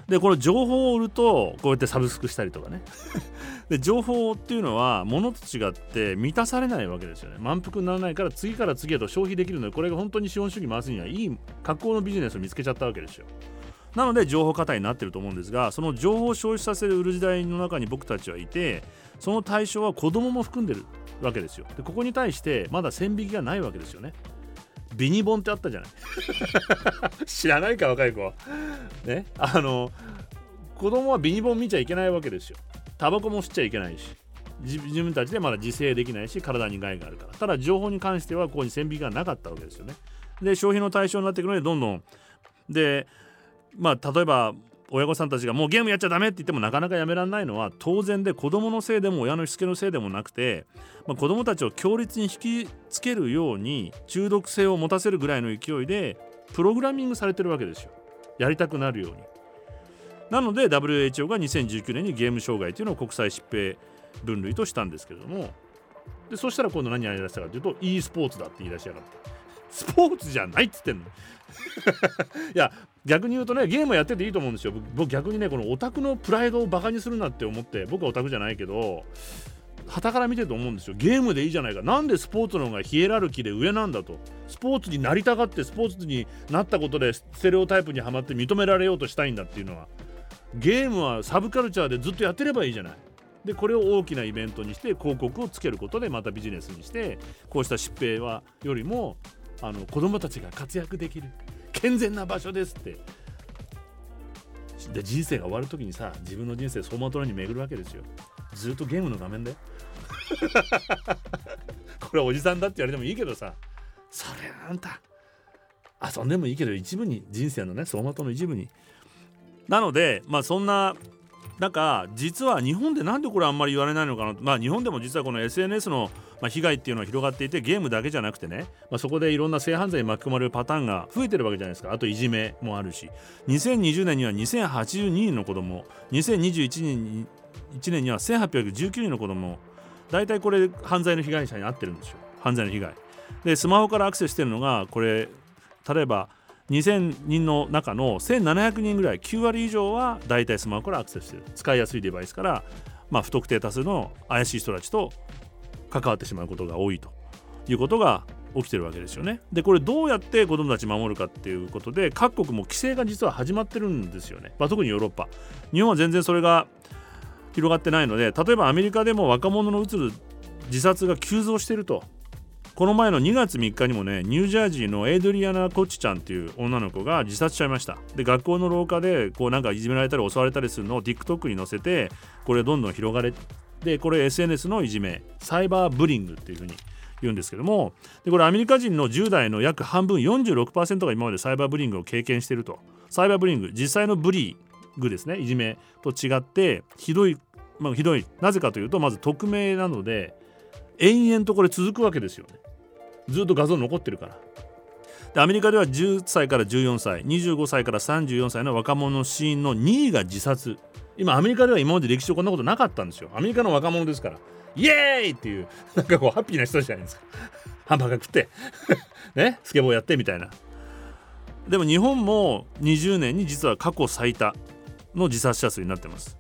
[SPEAKER 1] でこの情報を売るとこうやってサブスクしたりとかね。*laughs* で情報っていうのは物と違って満たされないわけですよね。満腹にならないから次から次へと消費できるのでこれが本当に資本主義回すにはいい格好のビジネスを見つけちゃったわけですよ。なので情報過多になってると思うんですがその情報を消費させる売る時代の中に僕たちはいてその対象は子供も含んでるわけですよ。でここに対してまだ線引きがないわけですよね。ビニボンってあったじゃない。*laughs* 知らないか若い子。ねあの子供はビニボン見ちゃいけないわけですよ。タバコも吸っちゃいけないし自分たちでまだ自制できないし体に害があるから。ただ情報に関してはここに線引きがなかったわけですよね。で消費の対象になっていくのでどんどん。でまあ例えば親御さんたちがもうゲームやっちゃダメって言ってもなかなかやめられないのは当然で子供のせいでも親のしつけのせいでもなくて、まあ、子供たちを強烈に引きつけるように中毒性を持たせるぐらいの勢いでプログラミングされてるわけですよ。やりたくなるように。なので WHO が2019年にゲーム障害というのを国際疾病分類としたんですけども。でそしたら今度何やりだしたかというと e スポーツだって言い出しやがって。スポーツじゃないっつってんの。*laughs* いや逆に言うとねゲームやってていいと思うんですよ。僕逆にねこのオタクのプライドをバカにするなって思って僕はオタクじゃないけど旗から見てると思うんですよ。ゲームでいいじゃないか。なんでスポーツの方がヒエラルキーで上なんだと。スポーツになりたがってスポーツになったことでステレオタイプにはまって認められようとしたいんだっていうのは。ゲームはサブカルチャーでずっとやってればいいじゃない。でこれを大きなイベントにして広告をつけることでまたビジネスにしてこうした疾病はよりもあの子供たちが活躍できる健全な場所ですって。で人生が終わる時にさ自分の人生走馬灯に巡るわけですよ。ずっとゲームの画面で *laughs* これおじさんだって言われてもいいけどさ。それあんた遊んでもいいけど一部に人生のね走馬灯の一部に。なのでまあそんななんか実は日本でなんでこれあんまり言われないのかなまあ日本でも実はこの SNS の被害っていうのは広がっていてゲームだけじゃなくてね、まあ、そこでいろんな性犯罪に巻き込まれるパターンが増えてるわけじゃないですか。あといじめもあるし。2020年には2082人の子供。2021年1年には1819人の子供。大体これ犯罪の被害者に遭ってるんですよ。犯罪の被害。でスマホからアクセスしてるのがこれ例えば2000人の中の1700人ぐらい9割以上は大体スマホからアクセスしてる使いやすいデバイスから、まあ、不特定多数の怪しい人たちと関わってしまうことが多いということが起きてるわけですよね。でこれどうやって子どもたち守るかっていうことで各国も規制が実は始まってるんですよね、まあ、特にヨーロッパ。日本は全然それが広がってないので例えばアメリカでも若者のうつる自殺が急増しているとこの前の2月3日にもねニュージャージーのエイドリアナ・コッチちゃんっていう女の子が自殺しちゃいました。で学校の廊下でこうなんかいじめられたり襲われたりするのを TikTok に載せてこれどんどん広がれでこれ SNS のいじめサイバーブリングっていうふうに言うんですけどもでこれアメリカ人の10代の約半分46%が今までサイバーブリングを経験していると。サイバーブリング実際のブリーグですねいじめと違ってひどいまあ、ひどい。なぜかというとまず匿名なので延々とこれ続くわけですよね。ずっと画像残ってるから。でアメリカでは10歳から14歳25歳から34歳の若者の死因の2位が自殺。今アメリカでは今まで歴史上こんなことなかったんですよ。アメリカの若者ですからイエーイっていう *laughs* なんかこうハッピーな人じゃないですか。*laughs* ハンバーガー食って。*laughs* ね？スケボーやってみたいな。でも日本も20年に実は過去最多の自殺者数になってます。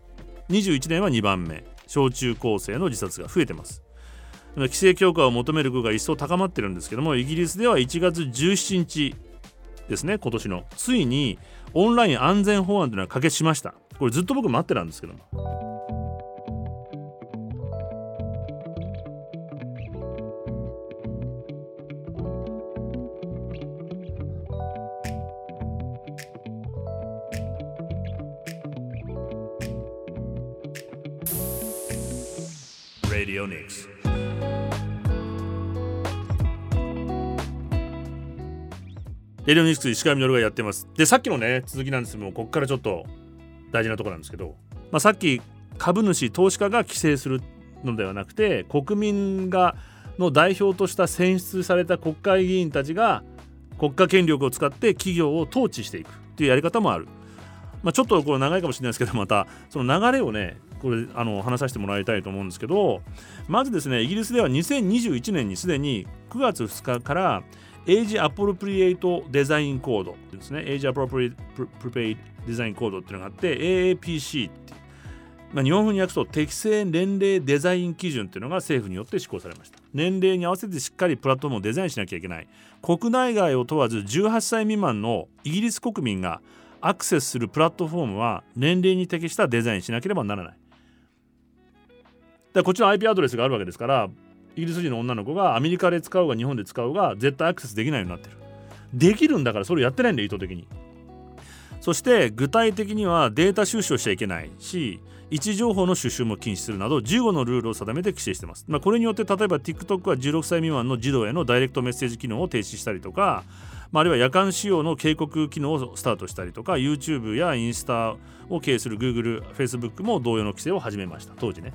[SPEAKER 1] 21年は2番目。小中高生の自殺が増えてます。規制強化を求める声が一層高まってるんですけどもイギリスでは1月17日ですね今年の。ついにオンライン安全法案というのは可決しました。これずっと僕待ってたんですけども。Radio Nix. レディオニュース石上稔がやってます。で、さっきのね、続きなんですけども、ここからちょっと大事なところなんですけど、まあ、さっき株主、投資家が規制するのではなくて、国民がの代表とした選出された国会議員たちが国家権力を使って企業を統治していくというやり方もある。まあ、ちょっとこれ長いかもしれないですけどまたその流れをねこれあの話させてもらいたいと思うんですけどまずですねイギリスでは2021年にすでに9月2日から Age Appropriate Design Code ですね。 Age Appropriate Design Code っていうのがあって AADC ってまあ、日本風に訳すと適正年齢デザイン基準っていうのが政府によって施行されました。年齢に合わせてしっかりプラットフォームをデザインしなきゃいけない。国内外を問わず18歳未満のイギリス国民がアクセスするプラットフォームは年齢に適したデザインしなければならない。だこっちの IP アドレスがあるわけですからイギリス人の女の子がアメリカで使うが日本で使うが絶対アクセスできないようになってる。できるんだからそれをやってないんだよ意図的に。そして具体的にはデータ収集をしちゃいけないし位置情報の収集も禁止するなど15のルールを定めて規制してます、まあ、これによって例えば TikTok は16歳未満の児童へのダイレクトメッセージ機能を停止したりとか、まあ、あるいは夜間使用の警告機能をスタートしたりとか YouTube やインスタを経営する Google、Facebook も同様の規制を始めました。当時ね。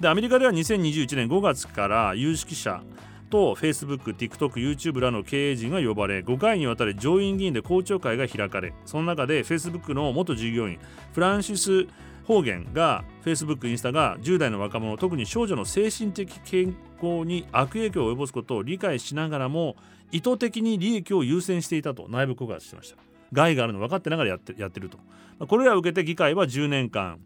[SPEAKER 1] でアメリカでは2021年5月から有識者と Facebook、TikTok、YouTube らの経営陣が呼ばれ5回にわたり上院議員で公聴会が開かれその中で Facebook の元従業員フランシス方言が Facebook、インスタが10代の若者特に少女の精神的健康に悪影響を及ぼすことを理解しながらも意図的に利益を優先していたと内部告発してました。害があるの分かってながらやってやってると。これらを受けて議会は10年間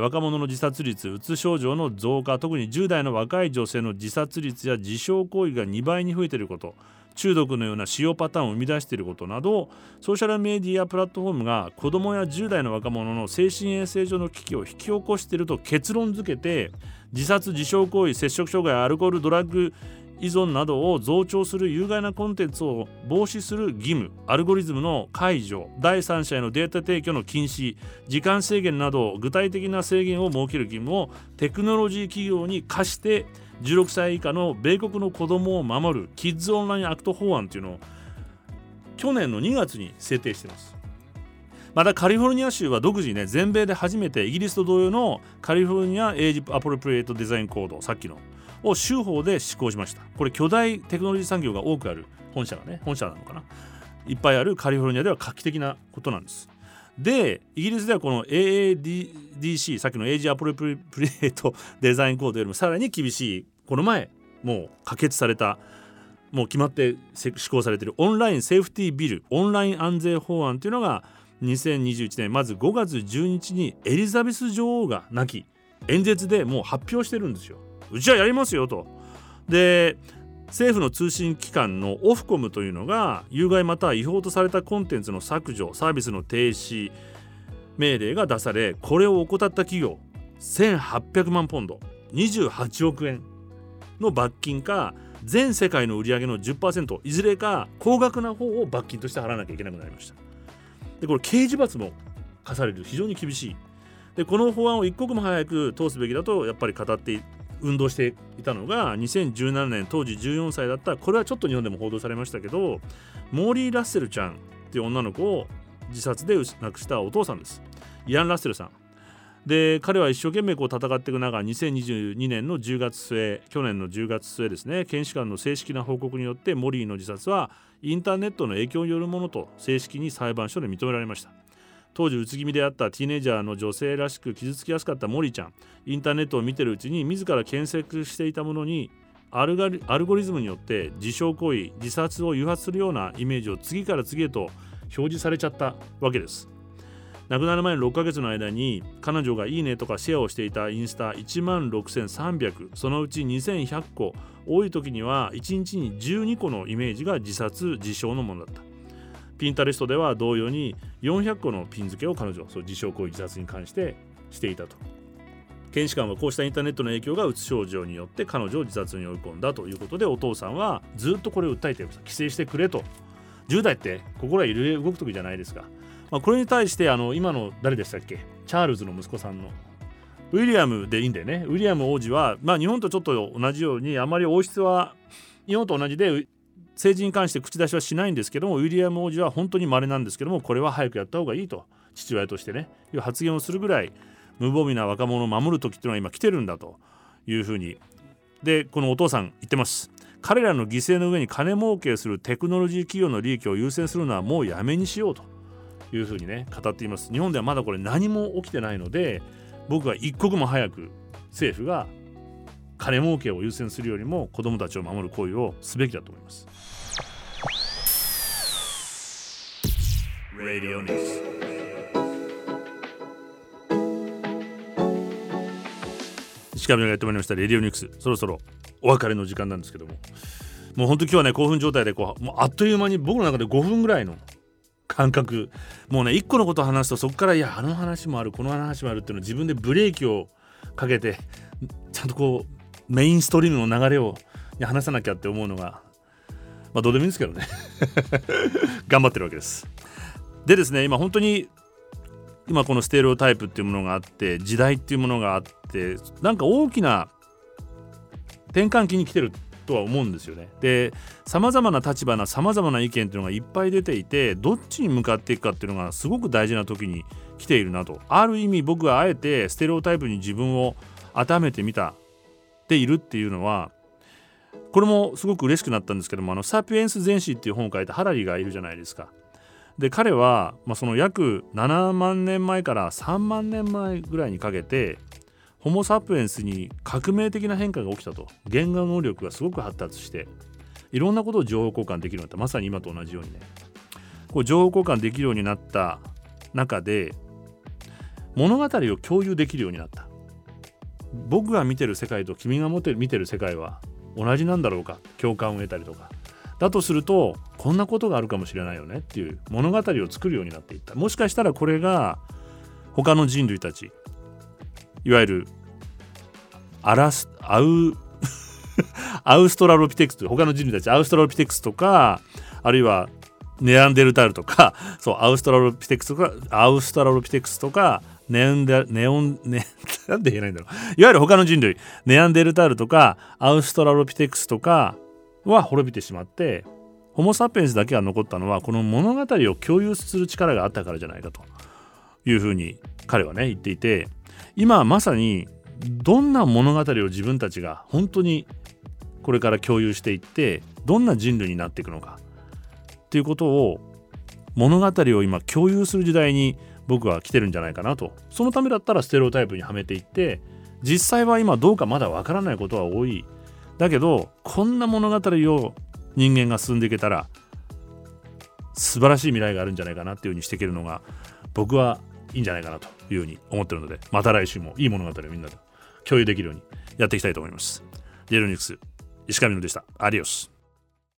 [SPEAKER 1] 若者の自殺率うつ症状の増加特に10代の若い女性の自殺率や自傷行為が2倍に増えていること中毒のような使用パターンを生み出していることなどソーシャルメディアプラットフォームが子どもや10代の若者の精神衛生上の危機を引き起こしていると結論付けて自殺自傷行為摂食障害アルコールドラッグ依存などを増長する有害なコンテンツを防止する義務アルゴリズムの解除第三者へのデータ提供の禁止時間制限など具体的な制限を設ける義務をテクノロジー企業に課して16歳以下の米国の子どもを守るキッズオンラインアクト法案というのを去年の2月に制定しています。またカリフォルニア州は独自にね全米で初めてイギリスと同様のカリフォルニアエイジアプロプリエイトデザインコードさっきのを州法で施行しました。これ巨大テクノロジー産業が多くある本社がね本社なのかな。いっぱいあるカリフォルニアでは画期的なことなんです。でイギリスではこの AADC さっきのエイジアプロプリエイトデザインコードよりもさらに厳しいこの前もう可決されたもう決まって施行されているオンラインセーフティービルオンライン安全法案というのが2021年まず5月12日にエリザベス女王が亡き演説でもう発表してるんですよ。うちはやりますよと。で政府の通信機関のオフコムというのが有害または違法とされたコンテンツの削除サービスの停止命令が出されこれを怠った企業1800万ポンド28億円の罰金か全世界の売り上げの10%いずれか高額な方を罰金として払わなきゃいけなくなりました。でこれ刑事罰も課される。非常に厳しい。でこの法案を一刻も早く通すべきだとやっぱり語って運動していたのが2017年当時14歳だったこれはちょっと日本でも報道されましたけどモーリー・ラッセルちゃんっていう女の子を自殺で亡くしたお父さんです。イアン・ラッセルさん。で彼は一生懸命こう戦っていく中2022年の10月末去年の10月末ですね検視官の正式な報告によってモリーの自殺はインターネットの影響によるものと正式に裁判所で認められました。当時うつ気味であったティーネイジャーの女性らしく傷つきやすかったモリちゃん。インターネットを見てるうちに自ら検索していたものにアルゴリズムによって自傷行為自殺を誘発するようなイメージを次から次へと表示されちゃったわけです。亡くなる前の6ヶ月の間に彼女がいいねとかシェアをしていたインスタ1万6300そのうち2100個。多い時には1日に12個のイメージが自殺自傷のものだった。ピンタレストでは同様に400個のピン付けを彼女そう自傷行為自殺に関してしていたと。検視官はこうしたインターネットの影響がうつ症状によって彼女を自殺に追い込んだということでお父さんはずっとこれを訴えている。規制してくれと。10代って心は揺れ動く時じゃないですか、まあ、これに対してあの今の誰でしたっけ？チャールズの息子さんの。ウィリアムでいいんだよね。ウィリアム王子は、まあ、日本とちょっと同じようにあまり王室は日本と同じで政治に関して口出しはしないんですけどもウィリアム王子は本当に稀なんですけどもこれは早くやった方がいいと父親としてねいう発言をするぐらい無防備な若者を守る時っていうのは今来てるんだというふうに。でこのお父さん言ってます。彼らの犠牲の上に金儲けするテクノロジー企業の利益を優先するのはもうやめにしようというふうにね語っています。日本ではまだこれ何も起きてないので僕は一刻も早く政府が金儲けを優先するよりも子どもたちを守る行為をすべきだと思います。Radio News. 石上がやってまいりました。レディオニクスそろそろお別れの時間なんですけども。もう本当今日はね興奮状態でこうもうあっという間に僕の中で5分ぐらいの感覚。もうね1個のことを話すとそこからいやあの話もあるこの話もあるっていうのを自分でブレーキをかけてちゃんとこうメインストリームの流れを話さなきゃって思うのがまあどうでもいいんですけどね。*laughs* 頑張ってるわけです。でですね今本当に今このステレオタイプっていうものがあって時代っていうものがあってなんか大きな転換期に来てるとは思うんですよね。でさまざまな立場なさまざまな意見っていうのがいっぱい出ていてどっちに向かっていくかっていうのがすごく大事な時に来ているなと。ある意味僕はあえてステレオタイプに自分を当てはめてみたているっていうのはこれもすごく嬉しくなったんですけどもあの「サピエンス全史」っていう本を書いたハラリーがいるじゃないですか。で彼は、まあ、その約7万年前から3万年前ぐらいにかけてホモ・サピエンスに革命的な変化が起きたと。言語能力がすごく発達していろんなことを情報交換できるようになった。まさに今と同じようにね。こう情報交換できるようになった中で物語を共有できるようになった。僕が見てる世界と君が持て見てる世界は同じなんだろうか？共感を得たりとか。だとするとこんなことがあるかもしれないよね？っていう物語を作るようになっていった。もしかしたらこれが他の人類たちいわゆるアラスアウ *laughs* アウストラロピテクス他の人類たちアウストラロピテクスとかあるいはネアンデルタールとかそうアウストラロピテクスとかアウストラロピテクスとかネオンデネオンネなんで言えないんだろう。いわゆる他の人類。ネアンデルタールとかアウストラロピテクスとかは滅びてしまってホモ・サピエンスだけが残ったのはこの物語を共有する力があったからじゃないかと。いうふうに彼はね言っていて今まさにどんな物語を自分たちが本当にこれから共有していってどんな人類になっていくのか。っていうことを物語を今共有する時代に僕は来てるんじゃないかなとそのためだったらステレオタイプにはめていって実際は今どうかまだわからないことは多いだけどこんな物語を人間が進んでいけたら素晴らしい未来があるんじゃないかなっていうふうにしていけるのが僕はいいんじゃないかなというふうに思ってるのでまた来週もいい物語をみんなと共有できるようにやっていきたいと思います。リエルニュース石上野でした。アディオス。